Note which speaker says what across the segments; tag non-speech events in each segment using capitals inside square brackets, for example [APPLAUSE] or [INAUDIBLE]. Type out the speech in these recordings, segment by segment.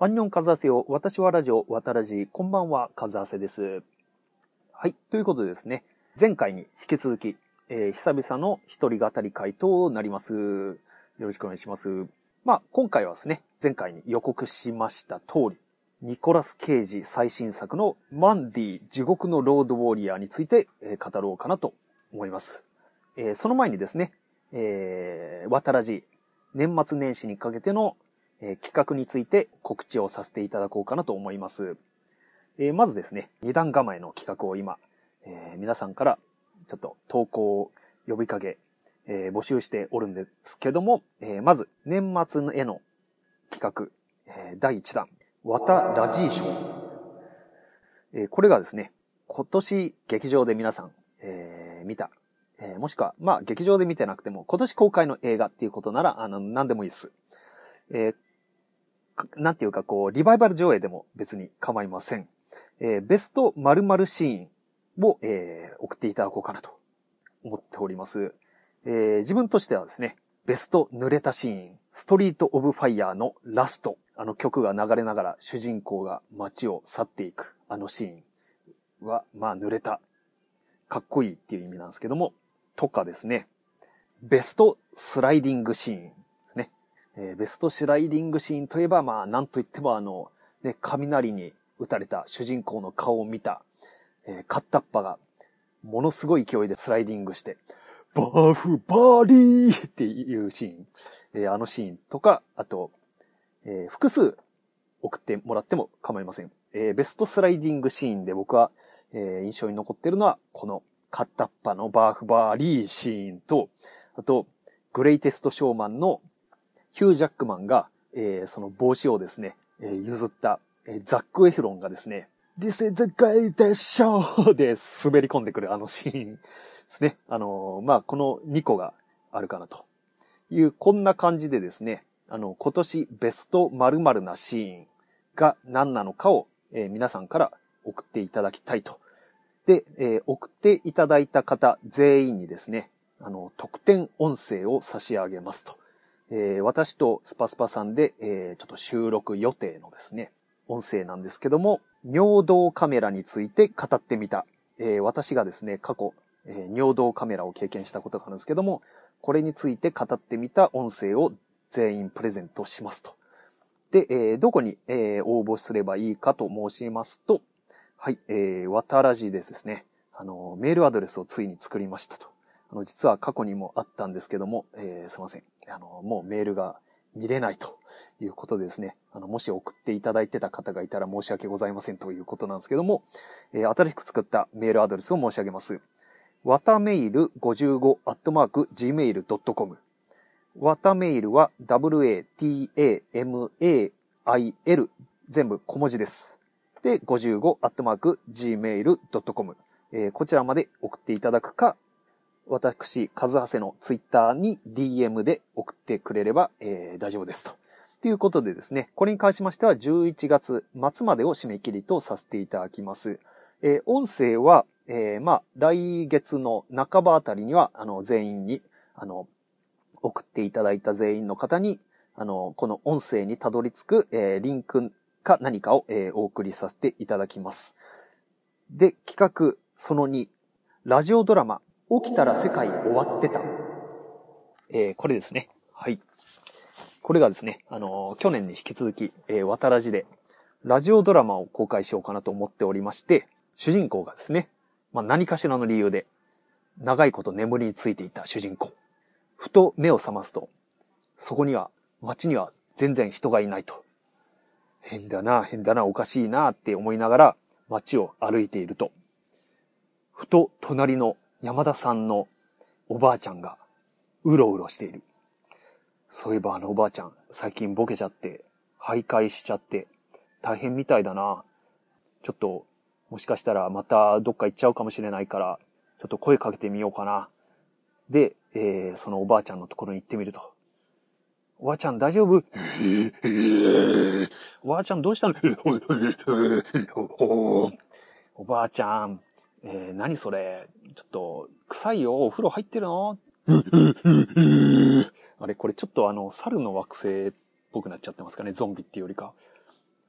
Speaker 1: アンニョンカズアセよ。私はラジオ、わたらじ。こんばんは、カズアセです。はい。ということでですね、前回に引き続き、えー久々の一人語り会となります。よろしくお願いします。まあ、今回はですね、前回に予告しました通り、ニコラス・ケイジ最新作のマンディ地獄のロードウォーリアーについて、えー語ろうかなと思います。えーその前にですね、えー、わたらじ、年末年始にかけての、えー企画について告知をさせていただこうかなと思います。えーまずですね、二段構えの企画を今、えー皆さんからちょっと投稿を呼びかけ、えー募集しておるんですけども、えーまず年末への企画、えー第1弾、わたラジーショー。えーこれがですね、今年劇場で皆さん、えー見た、えーもしくは、まあ劇場で見てなくても、今年公開の映画っていうことなら、あの、何でもいいです。えーなんていうか、こう、リバイバル上映でも別に構いません。えーベスト〇〇シーンを、えー送っていただこうかなと思っております。えー自分としてはですね、ベスト濡れたシーン、ストリートオブファイヤーのラスト、あの曲が流れながら主人公が街を去っていく、あのシーンは、まあ濡れた、かっこいいっていう意味なんですけども、とかですね、ベストスライディングシーン。えーベストスライディングシーンといえば、まあ、なんといってもあの、ね、雷に撃たれた主人公の顔を見た、えーカッタッパが、ものすごい勢いでスライディングして、バーフバーリーっていうシーン、えーあのシーンとか、あと、えー複数送ってもらっても構いません。えーベストスライディングシーンで僕は、え印象に残ってるのは、このカッタッパのバーフバーリーシーンと、あと、グレイテストショーマンのヒュー・ジャックマンが、えーその帽子をですね、えー譲った、えーザック・エフロンがですね、This is the greatest show! で滑り込んでくるあのシーンですね。あのーまあ、この2個があるかなという、こんな感じでですね、あの、今年ベスト〇〇なシーンが何なのかを、えー皆さんから送っていただきたいと。で、えー送っていただいた方全員にですね、あの、特典音声を差し上げますと。えー私とスパスパさんで、えーちょっと収録予定のですね、音声なんですけども、尿道カメラについて語ってみた。えー私がですね、過去、え尿道カメラを経験したことがあるんですけども、これについて語ってみた音声を全員プレゼントしますと。で、えーどこに、えー応募すればいいかと申しますと、はい、えー、わたらじですですね。あの、メールアドレスをついに作りましたと。あの、実は過去にもあったんですけども、えーすいません。あの、もうメールが見れないということでですね。あの、もし送っていただいてた方がいたら申し訳ございませんということなんですけども、えー新しく作ったメールアドレスを申し上げます。わたメイル55アットマーク gmail.com わたメイルは w-a-t-a-m-a-i-l 全部小文字です。で、55アットマーク gmail.com えーこちらまで送っていただくか、私、カズハセのツイッターに DM で送ってくれれば、えー大丈夫ですと。ということでですね、これに関しましては11月末までを締め切りとさせていただきます。えー音声は、えーまあ、来月の半ばあたりには、あの、全員に、あの、送っていただいた全員の方に、あの、この音声にたどり着く、えーリンクか何かを、えーお送りさせていただきます。で、企画その2、ラジオドラマ、起きたら世界終わってた。えーこれですね。はい。これがですね、あのー去年に引き続き、えー、渡らじで、ラジオドラマを公開しようかなと思っておりまして、主人公がですね、まあ、何かしらの理由で、長いこと眠りについていた主人公。ふと目を覚ますと、そこには、街には全然人がいないと。変だな、変だな、おかしいなって思いながら街を歩いていると、ふと隣の山田さんのおばあちゃんがうろうろしている。そういえばあのおばあちゃん、最近ボケちゃって、徘徊しちゃって、大変みたいだな。ちょっと、もしかしたらまたどっか行っちゃうかもしれないから、ちょっと声かけてみようかな。で、えーそのおばあちゃんのところに行ってみると。おばあちゃん大丈夫？[LAUGHS] おばあちゃんどうしたの？[LAUGHS] おばあちゃん、えー何それちょっと、臭いよ。お風呂入ってるの？あれ、これちょっとあの、猿の惑星っぽくなっちゃってますかね？ゾンビっていうよりか。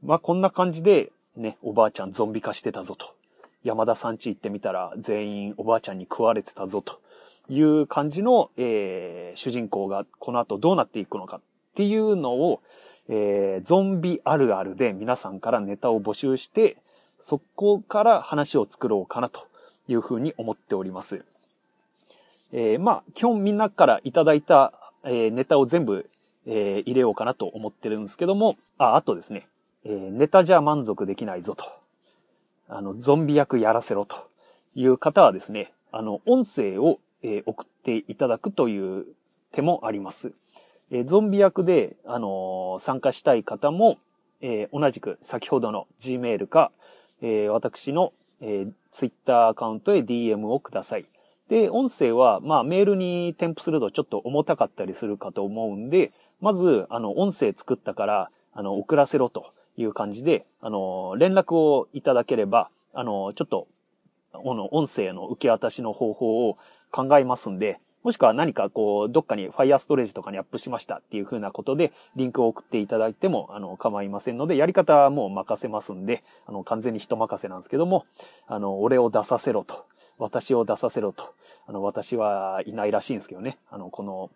Speaker 1: まあこんな感じで、ね、おばあちゃんゾンビ化してたぞと。山田さん家行ってみたら全員おばあちゃんに食われてたぞという感じの、えー、主人公がこの後どうなっていくのかっていうのを、えー、ゾンビあるあるで皆さんからネタを募集して、そこから話を作ろうかなというふうに思っております。えー、まあ、基本みんなからいただいた、えー、ネタを全部、えー、入れようかなと思ってるんですけども、あ、あとですね、えー、ネタじゃ満足できないぞと。あの、ゾンビ役やらせろという方はですね、あの、音声を、えー、送っていただくという手もあります。えー、ゾンビ役で、あの、参加したい方も、えー、同じく先ほどの Gmail か、えー、私の、えー、Twitter アカウントへ DM をください。で、音声は、まあ、メールに添付するとちょっと重たかったりするかと思うんで、まず、あの、音声作ったから、あの、送らせろという感じで、あの、連絡をいただければ、あの、ちょっと、この音声の受け渡しの方法を考えますんで、もしくは何かこう、どっかに Firestore とかにアップしましたっていう風なことで、リンクを送っていただいても、あの、構いませんので、やり方はもう任せますんで、あの、完全に人任せなんですけども、あの、俺を出させろと。私を出させろと。あの、私はいないらしいんですけどね。あの、この、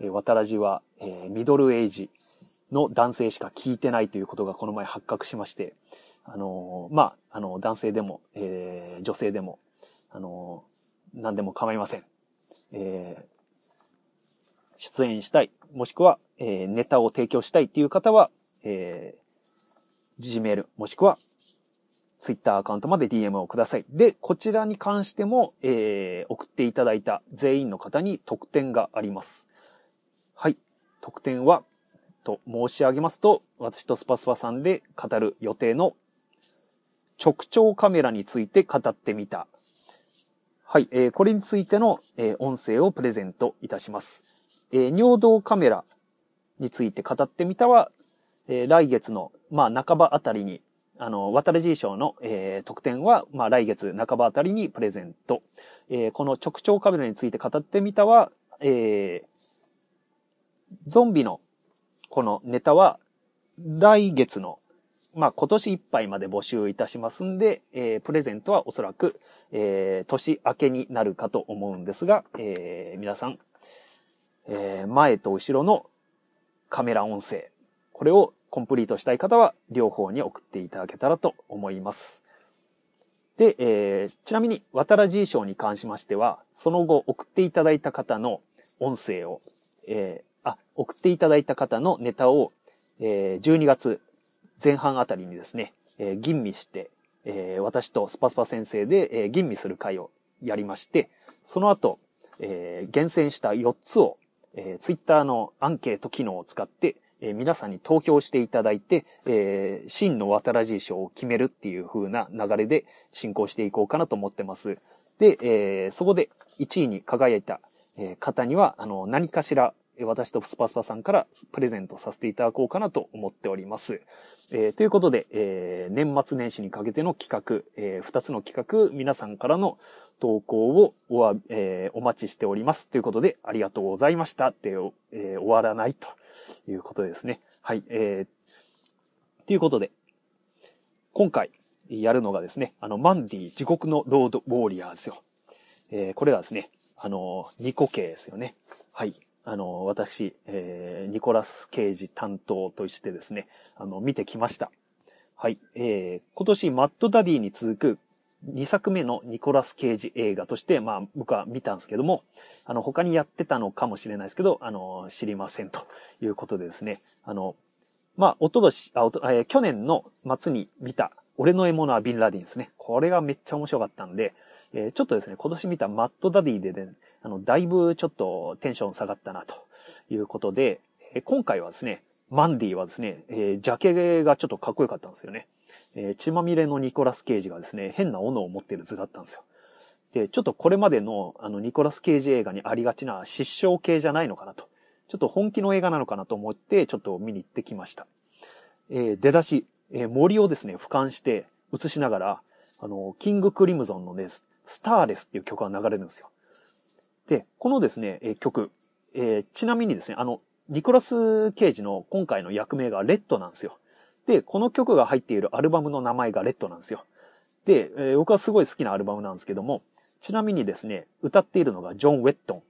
Speaker 1: えー、渡らじは、えー、ミドルエイジの男性しか聞いてないということがこの前発覚しまして、あの、まあ、あの、男性でも、えー、女性でも、あの、何でも構いません。えー、出演したい、もしくは、えー、ネタを提供したいっていう方は、えー、Gmail、もしくは、Twitter アカウントまで DM をください。で、こちらに関しても、えー、送っていただいた全員の方に特典があります。はい。特典は、と申し上げますと、私とスパスパさんで語る予定の直腸カメラについて語ってみたはい、えー、これについての、えー、音声をプレゼントいたします。えー、尿道カメラについて語ってみたは、えー、来月の、まあ、半ばあたりに、あの、渡る G 賞の、えー、特典は、まあ、来月半ばあたりにプレゼント。えー、この直腸カメラについて語ってみたは、えー、ゾンビのこのネタは、来月のまあ、今年いっぱいまで募集いたしますんで、えー、プレゼントはおそらく、えー、年明けになるかと思うんですが、えー、皆さん、えー、前と後ろのカメラ音声、これをコンプリートしたい方は、両方に送っていただけたらと思います。で、えー、ちなみに、渡ら G 賞に関しましては、その後送っていただいた方の音声を、えー、送っていただいた方のネタを、えー、12月前半あたりにですね、えー、吟味して、えー、私とスパスパ先生で、えー、吟味する会をやりまして、その後、えー、厳選した4つを、えー、ツイッターのアンケート機能を使って、えー、皆さんに投票していただいて、えー、真の渡らじい賞を決めるっていう風な流れで進行していこうかなと思ってます。で、えー、そこで1位に輝いた、方には、あの、何かしら私とスパスパさんからプレゼントさせていただこうかなと思っております。えー、ということで、えー、年末年始にかけての企画、えー、2つの企画、皆さんからの投稿をお,、えー、お待ちしております。ということで、ありがとうございましたって、え、終わらないということですね。はい。えー、ということで、今回やるのがですね、あの、マンディ地獄のロードウォーリアーですよ。え、これがですね、あの、ニコ系ですよね。はい。あの、私、えー、ニコラス・ケイジ担当としてですね、あの、見てきました。はい。えー、今年、マッドダディに続く2作目のニコラス・ケイジ映画として、まあ、僕は見たんですけども、あの、他にやってたのかもしれないですけど、あの、知りませんということでですね、あの、まあ、おととし、あ、おと、えー、去年の末に見た、俺の獲物はビンラディンですね。これがめっちゃ面白かったんで、えー、ちょっとですね、今年見たマッドダディでね、あの、だいぶちょっとテンション下がったなということで、えー、今回はですね、マンディはですね、えー、ジャケがちょっとかっこよかったんですよね。え、血まみれのニコラス・ケイジがですね、変な斧を持ってる図だったんですよ。で、ちょっとこれまでのあのニコラス・ケイジ映画にありがちな失笑系じゃないのかなと。ちょっと本気の映画なのかなと思って、ちょっと見に行ってきました。えー、出だし、えー、森をですね、俯瞰して映しながら、あの、キング・クリムゾンのね、スターレスっていう曲が流れるんですよ。で、このですね、え曲、えー、ちなみにですね、あの、ニコラス・ケイジの今回の役名がレッドなんですよ。で、この曲が入っているアルバムの名前がレッドなんですよ。で、えー、僕はすごい好きなアルバムなんですけども、ちなみにですね、歌っているのがジョン・ウェットン。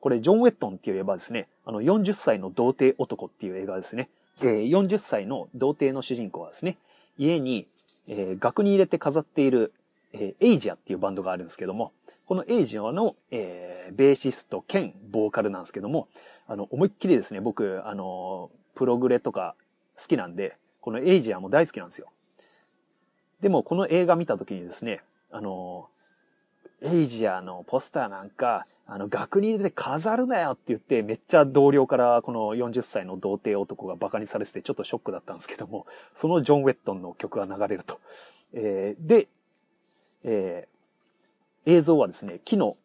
Speaker 1: これ、ジョン・ウェットンって言えばですね、あの、40歳の童貞男っていう映画ですね。えー、40歳の童貞の主人公はですね、家に、えー、額に入れて飾っている、えー、エイジアっていうバンドがあるんですけども、このエイジアの、えー、ベーシスト兼ボーカルなんですけども、あの、思いっきりですね、僕、あの、プログレとか好きなんで、このエイジアも大好きなんですよ。でも、この映画見た時にですね、あの、エイジアのポスターなんか、あの、額に入れて飾るなよって言って、めっちゃ同僚からこの40歳の童貞男が馬鹿にされててちょっとショックだったんですけども、そのジョン・ウェットンの曲が流れると。えー、で、えー、映像はですね、木の、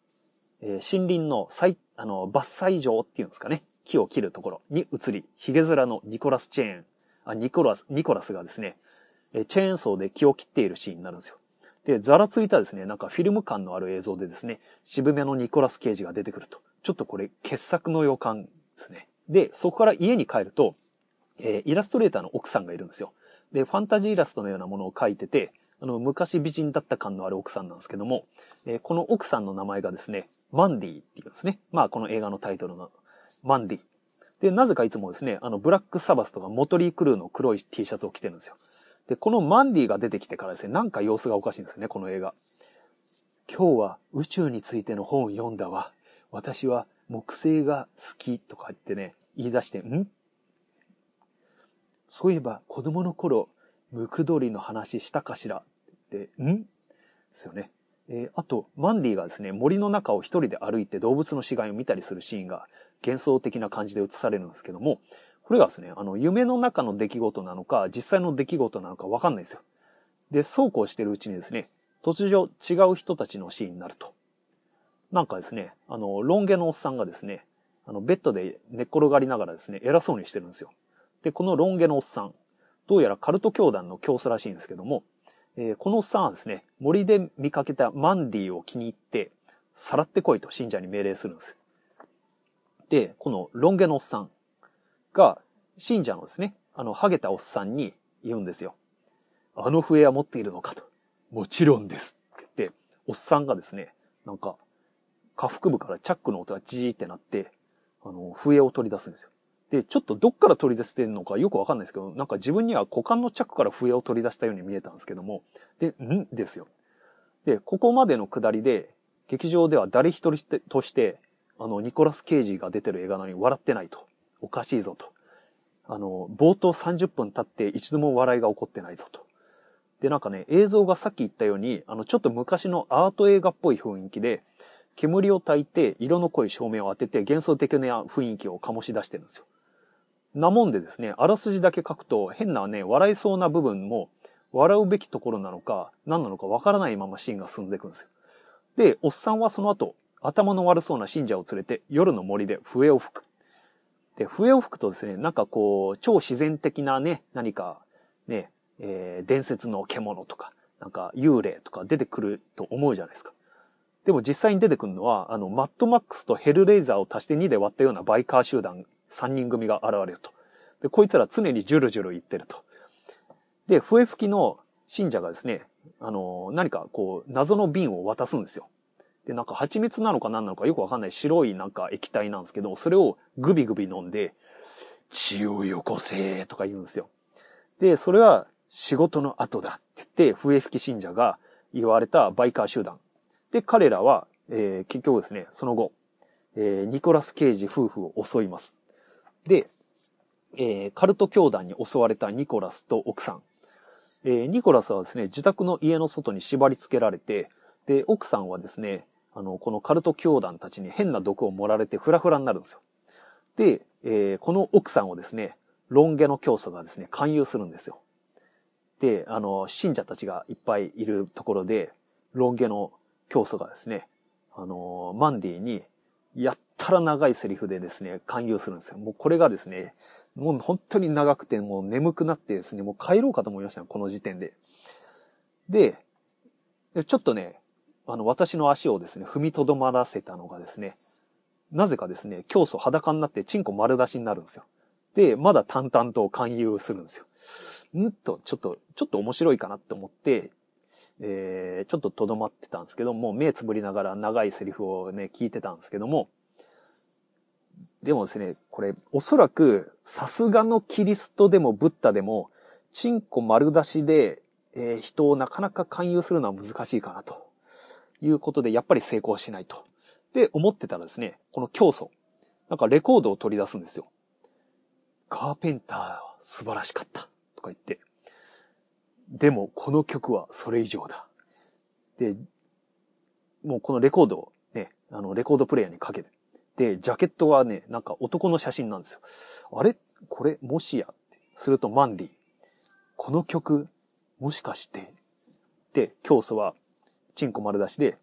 Speaker 1: えー、森林の最、あの、伐採場っていうんですかね、木を切るところに移り、ヒゲ面のニコラス・チェーン、あ、ニコラス、ニコラスがですね、チェーンソーで木を切っているシーンになるんですよ。で、ざらついたですね、なんかフィルム感のある映像でですね、渋めのニコラス・ケイジが出てくると。ちょっとこれ、傑作の予感ですね。で、そこから家に帰ると、えー、イラストレーターの奥さんがいるんですよ。で、ファンタジーイラストのようなものを描いてて、あの、昔美人だった感のある奥さんなんですけども、えー、この奥さんの名前がですね、マンディっていうんですね。まあ、この映画のタイトルのマンディ。で、なぜかいつもですね、あの、ブラックサバスとかモトリークルーの黒い T シャツを着てるんですよ。で、このマンディが出てきてからですね、なんか様子がおかしいんですよね、この映画。今日は宇宙についての本を読んだわ。私は木星が好きとか言ってね、言い出して、ん？そういえば子供の頃、ムクドリの話したかしら？って、ん？ですよね。えー、あと、マンディがですね、森の中を一人で歩いて動物の死骸を見たりするシーンが幻想的な感じで映されるんですけども、これがですね、あの、夢の中の出来事なのか、実際の出来事なのかわかんないですよ。で、そうこうしてるうちにですね、突如違う人たちのシーンになると。なんかですね、あの、ロン毛のおっさんがですね、あの、ベッドで寝っ転がりながらですね、偉そうにしてるんですよ。で、このロン毛のおっさん、どうやらカルト教団の教祖らしいんですけども、えー、このおっさんはですね、森で見かけたマンディを気に入って、さらってこいと信者に命令するんです。で、このロン毛のおっさん、が、信者のですね、あの、ハゲたおっさんに言うんですよ。あの笛は持っているのかと。もちろんです。って言って、おっさんがですね、なんか、下腹部からチャックの音がジーってなって、あの、笛を取り出すんですよ。で、ちょっとどっから取り出してるのかよくわかんないですけど、なんか自分には股間のチャックから笛を取り出したように見えたんですけども、で、ん？ですよ。で、ここまでの下りで、劇場では誰一人として、あの、ニコラス・ケイジが出てる映画なのに笑ってないと。おかしいぞと。あの、冒頭30分経って一度も笑いが起こってないぞと。で、なんかね、映像がさっき言ったように、あの、ちょっと昔のアート映画っぽい雰囲気で、煙を焚いて、色の濃い照明を当てて、幻想的な雰囲気を醸し出してるんですよ。なもんでですね、あらすじだけ書くと、変なね、笑いそうな部分も、笑うべきところなのか、何なのかわからないままシーンが進んでいくんですよ。で、おっさんはその後、頭の悪そうな信者を連れて、夜の森で笛を吹く。で、笛を吹くとですね、なんかこう、超自然的なね、何か、ね、えー、伝説の獣とか、なんか幽霊とか出てくると思うじゃないですか。でも実際に出てくるのは、あの、マッドマックスとヘルレイザーを足して2で割ったようなバイカー集団3人組が現れると。で、こいつら常にジュルジュル言ってると。で、笛吹きの信者がですね、あの、何かこう、謎の瓶を渡すんですよ。で、なんか蜂蜜なのか何なのかよくわかんない白いなんか液体なんですけど、それをグビグビ飲んで、血をよこせとか言うんですよ。で、それは仕事の後だって言って、笛吹き信者が言われたバイカー集団。で、彼らは、えー、結局ですね、その後、えー、ニコラス・ケイジ夫婦を襲います。で、えー、カルト教団に襲われたニコラスと奥さん。えー、ニコラスはですね、自宅の家の外に縛り付けられて、で、奥さんはですね、あの、このカルト教団たちに変な毒を盛られてフラフラになるんですよ。で、えー、この奥さんをですね、ロン毛の教祖がですね、勧誘するんですよ。で、あの、信者たちがいっぱいいるところで、ロン毛の教祖がですね、あの、マンディに、やったら長いセリフでですね、勧誘するんですよ。もうこれがですね、もう本当に長くて、もう眠くなってですね、もう帰ろうかと思いましたよ、この時点で。で、ちょっとね、あの、私の足をですね、踏みとどまらせたのがですね、なぜかですね、教祖裸になってチンコ丸出しになるんですよ。で、まだ淡々と勧誘するんですよ。んと、ちょっと、ちょっと面白いかなって思って、えー、ちょっと留まってたんですけども、目つぶりながら長いセリフをね、聞いてたんですけども、でもですね、これ、おそらく、さすがのキリストでもブッダでも、チンコ丸出しで、えー、人をなかなか勧誘するのは難しいかなと。いうことで、やっぱり成功しないと。で、思ってたらですね、この教祖、なんかレコードを取り出すんですよ。カーペンターは素晴らしかった。とか言って。でも、この曲はそれ以上だ。で、もうこのレコードをね、あの、レコードプレイヤーにかけて。で、ジャケットはね、なんか男の写真なんですよ。あれ？これ、もしや？するとマンディ。この曲、もしかして？で、教祖は、チンコ丸出しで、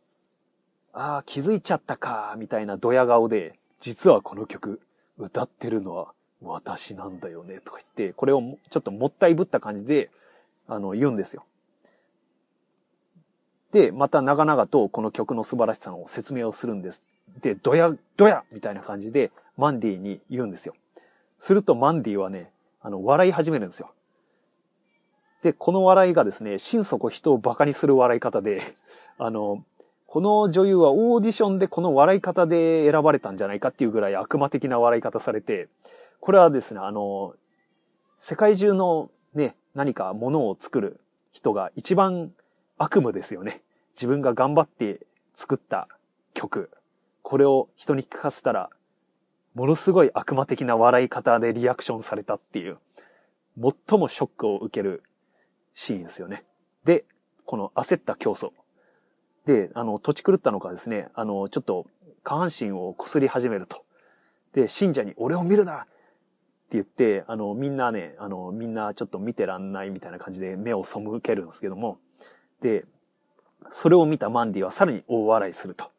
Speaker 1: ああ、気づいちゃったか、みたいなドヤ顔で、実はこの曲、歌ってるのは私なんだよね、とか言って、これをちょっともったいぶった感じで、あの、言うんですよ。で、また長々とこの曲の素晴らしさの説明をするんです。で、ドヤ、ドヤみたいな感じで、マンディに言うんですよ。するとマンディはね、あの、笑い始めるんですよ。で、この笑いがですね、心底人を馬鹿にする笑い方で、[LAUGHS] あの、この女優はオーディションでこの笑い方で選ばれたんじゃないかっていうぐらい悪魔的な笑い方されて、これはですね、あの、世界中のね、何かものを作る人が一番悪夢ですよね。自分が頑張って作った曲。これを人に聞かせたら、ものすごい悪魔的な笑い方でリアクションされたっていう、最もショックを受けるシーンですよね。で、この焦った競争。で、あの、土地狂ったのかですね、あの、ちょっと下半身を擦り始めると。で、信者に俺を見るなって言って、あの、みんなね、あの、みんなちょっと見てらんないみたいな感じで目を背けるんですけども、で、それを見たマンディはさらに大笑いすると。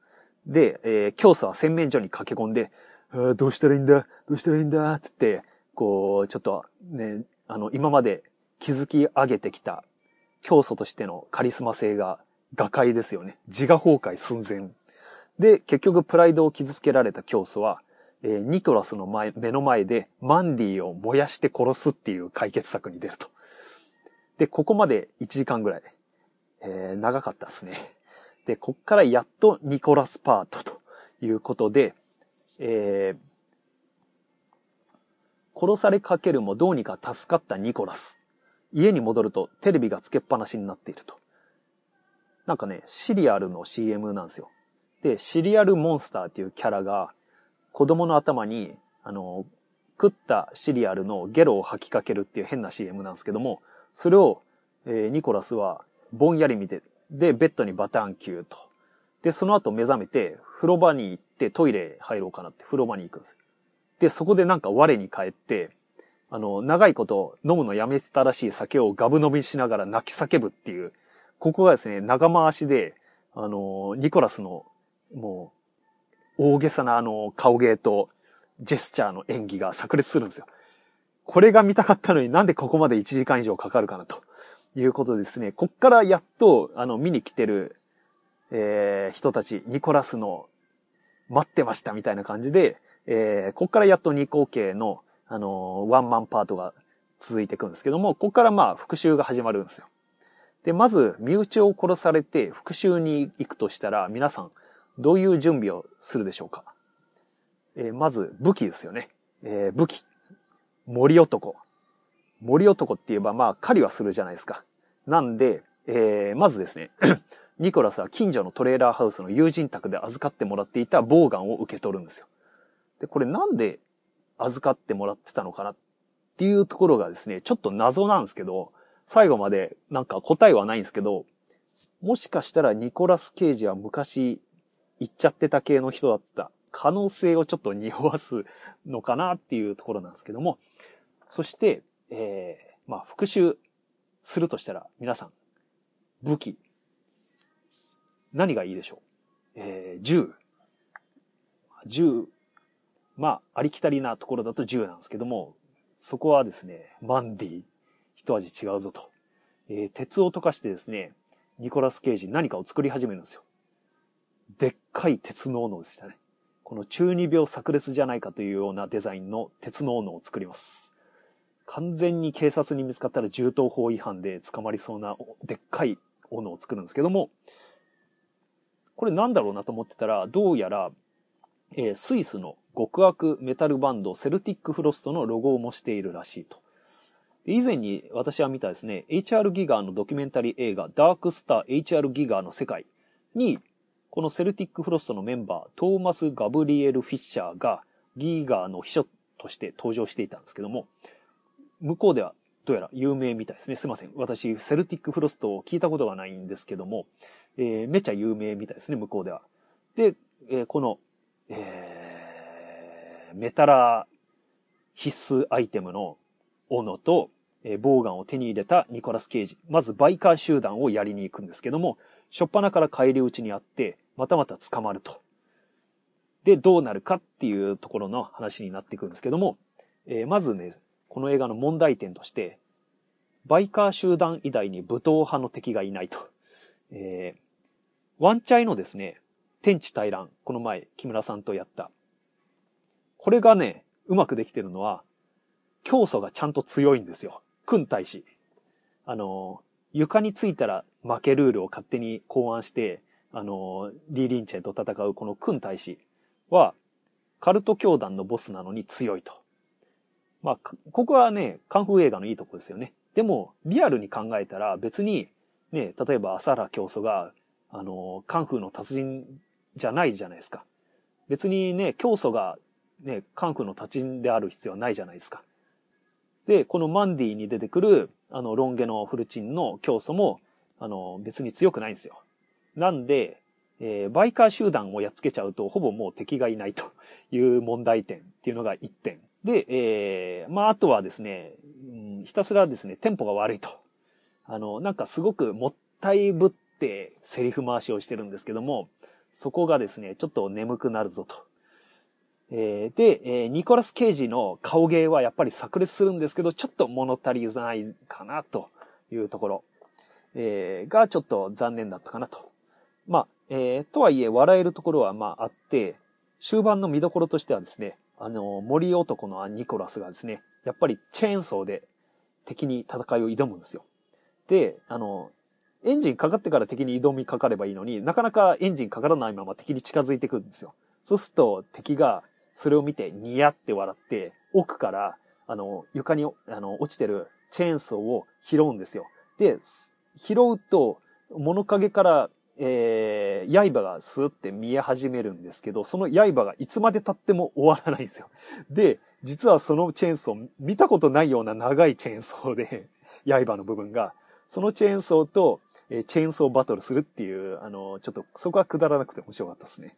Speaker 1: で、えー、教祖は洗面所に駆け込んで、あどうしたらいいんだ？どうしたらいいんだ？って言って、こう、ちょっとね、あの、今まで築き上げてきた教祖としてのカリスマ性が瓦解ですよね。自我崩壊寸前。で、結局プライドを傷つけられた教祖は、えー、ニトラスの前、目の前でマンディを燃やして殺すっていう解決策に出ると。で、ここまで1時間ぐらい。えー、長かったですね。で、こっからやっとニコラスパートということで、えー、殺されかけるもどうにか助かったニコラス。家に戻るとテレビがつけっぱなしになっていると。なんかね、シリアルの CM なんですよ。で、シリアルモンスターっていうキャラが、子供の頭に、あの、食ったシリアルのゲロを吐きかけるっていう変な CM なんですけども、それを、えー、ニコラスはぼんやり見て、で、ベッドにバタンキューと。で、その後目覚めて、風呂場に行ってトイレ入ろうかなって風呂場に行くんです。で、そこでなんか我に返って、あの、長いこと飲むのやめてたらしい酒をガブ飲みしながら泣き叫ぶっていう、ここがですね、長回しで、あの、ニコラスの、もう、大げさなあの、顔芸と、ジェスチャーの演技が炸裂するんですよ。これが見たかったのになんでここまで1時間以上かかるかなということですね。こっからやっと、あの、見に来てる、えー、人たち、ニコラスの待ってましたみたいな感じで、えー、こっからやっとニコ系の、あの、ワンマンパートが続いていくんですけども、こっからまあ復習が始まるんですよ。で、まず、身内を殺されて復讐に行くとしたら、皆さん、どういう準備をするでしょうか？えー、まず、武器ですよね。えー、武器。森男。森男って言えば、まあ、狩りはするじゃないですか。なんで、えー、まずですね、[CLEARS THROAT] ニコラスは近所のトレーラーハウスの友人宅で預かってもらっていたボウガンを受け取るんですよ。で、これなんで預かってもらってたのかなっていうところがですね、ちょっと謎なんですけど、最後までなんか答えはないんですけど、もしかしたらニコラス・ケイジは昔言っちゃってた系の人だった可能性をちょっと匂わすのかなっていうところなんですけども、そして、えー、まあ復習するとしたら皆さん、武器、何がいいでしょう？えー、銃。銃、まあ、ありきたりなところだと銃なんですけども、そこはですね、マンディ一味違うぞと。えー、鉄を溶かしてですね、ニコラス・ケイジ何かを作り始めるんですよ。でっかい鉄の斧でしたね。この中二病炸裂じゃないかというようなデザインの鉄の斧を作ります。完全に警察に見つかったら銃刀法違反で捕まりそうなでっかい斧を作るんですけども、これなんだろうなと思ってたら、どうやら、えー、スイスの極悪メタルバンドセルティックフロストのロゴを模しているらしいと。以前に私は見たですね、HR ギガーのドキュメンタリー映画ダークスター HR ギガーの世界に、このセルティックフロストのメンバー、トーマス・ガブリエル・フィッシャーがギーガーの秘書として登場していたんですけども、向こうではどうやら有名みたいですね。すいません。私、セルティックフロストを聞いたことがないんですけども、えー、めちゃ有名みたいですね、向こうでは。で、えー、この、えー、メタラ必須アイテムの斧と、えー、ボウガンを手に入れたニコラス・ケイジ。まずバイカー集団をやりに行くんですけども、初っ端から帰り討ちにあって、またまた捕まると。で、どうなるかっていうところの話になってくるんですけども、えー、まずね、この映画の問題点として、バイカー集団以外に武闘派の敵がいないと。えー、ワンチャイのですね、天地大乱、この前、木村さんとやった。これがね、うまくできてるのは、教祖がちゃんと強いんですよ。訓大使。あの、床についたら負けルールを勝手に考案して、あの、リー・リンチェと戦うこの訓大使は、カルト教団のボスなのに強いと。まあ、ここはね、カンフー映画のいいとこですよね。でも、リアルに考えたら別に、ね、例えば朝原教祖が、あの、カンフーの達人じゃないじゃないですか。別にね、教祖がね、カンフーの達人である必要はないじゃないですか。で、このマンディに出てくる、あの、ロン毛のフルチンの教祖も、あの、別に強くないんですよ。なんで、えー、バイカー集団をやっつけちゃうと、ほぼもう敵がいないと [LAUGHS] いう問題点っていうのが1点。で、えー、まあ、あとはですね、うん、ひたすらですね、テンポが悪いと。あの、なんかすごくもったいぶってセリフ回しをしてるんですけども、そこがですね、ちょっと眠くなるぞと。えー、で、えー、ニコラス・ケイジの顔芸はやっぱり炸裂するんですけど、ちょっと物足りないかなというところ、えー、がちょっと残念だったかなと。まあ、えー、とはいえ笑えるところはまああって、終盤の見どころとしてはですね、あの、森男のニコラスがですね、やっぱりチェーンソーで敵に戦いを挑むんですよ。で、あの、エンジンかかってから敵に挑みかかればいいのになかなかエンジンかからないまま敵に近づいてくるんですよ。そうすると敵がそれを見てニヤって笑って、奥から、あの、床に、あの、落ちてるチェーンソーを拾うんですよ。で、拾うと、物陰から、えー、刃がスーって見え始めるんですけど、その刃がいつまで経っても終わらないんですよ。[LAUGHS] で、実はそのチェーンソー、見たことないような長いチェーンソーで、[LAUGHS] 刃の部分が、そのチェーンソーと、えー、チェーンソーバトルするっていう、あの、ちょっとそこはくだらなくて面白かったですね。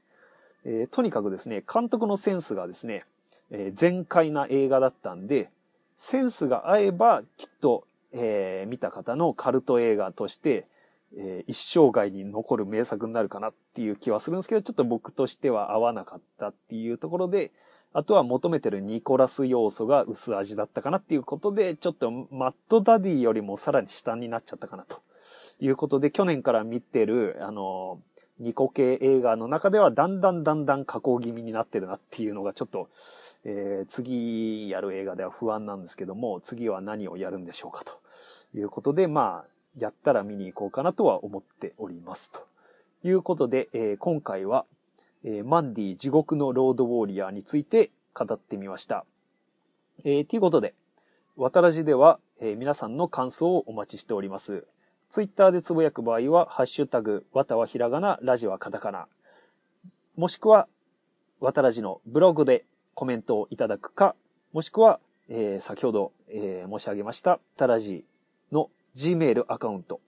Speaker 1: えー、とにかくですね、監督のセンスがですね、えー、全開な映画だったんで、センスが合えばきっと、えー、見た方のカルト映画として、えー、一生涯に残る名作になるかなっていう気はするんですけど、ちょっと僕としては合わなかったっていうところで、あとは求めてるニコラス要素が薄味だったかなっていうことで、ちょっとマットダディよりもさらに下になっちゃったかなということで、去年から見てる、あのニコ系映画の中ではだんだんだんだん加工気味になってるなっていうのがちょっと、えー、次やる映画では不安なんですけども、次は何をやるんでしょうかということで、まあ、やったら見に行こうかなとは思っておりますということで、えー、今回は、えー、マンディ地獄のロードウォーリアーについて語ってみました。えー、ということで、渡らじでは、えー、皆さんの感想をお待ちしております。ツイッターでつぶやく場合は、ハッシュタグ、わたはひらがな、ラジはカタカナ。もしくは、わたらじのブログでコメントをいただくか、もしくは、えー、先ほど、えー、申し上げました、たらじ Gmail アカウント、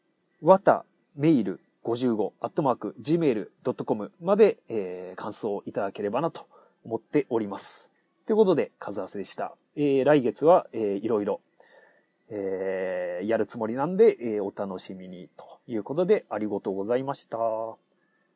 Speaker 1: わたメイル55アットマーク gmail.com まで、えー、感想をいただければなと思っております。ということで、数合わせでした。えー、来月は、えー、いろいろえー、やるつもりなんで、えー、お楽しみにということでありがとうございました。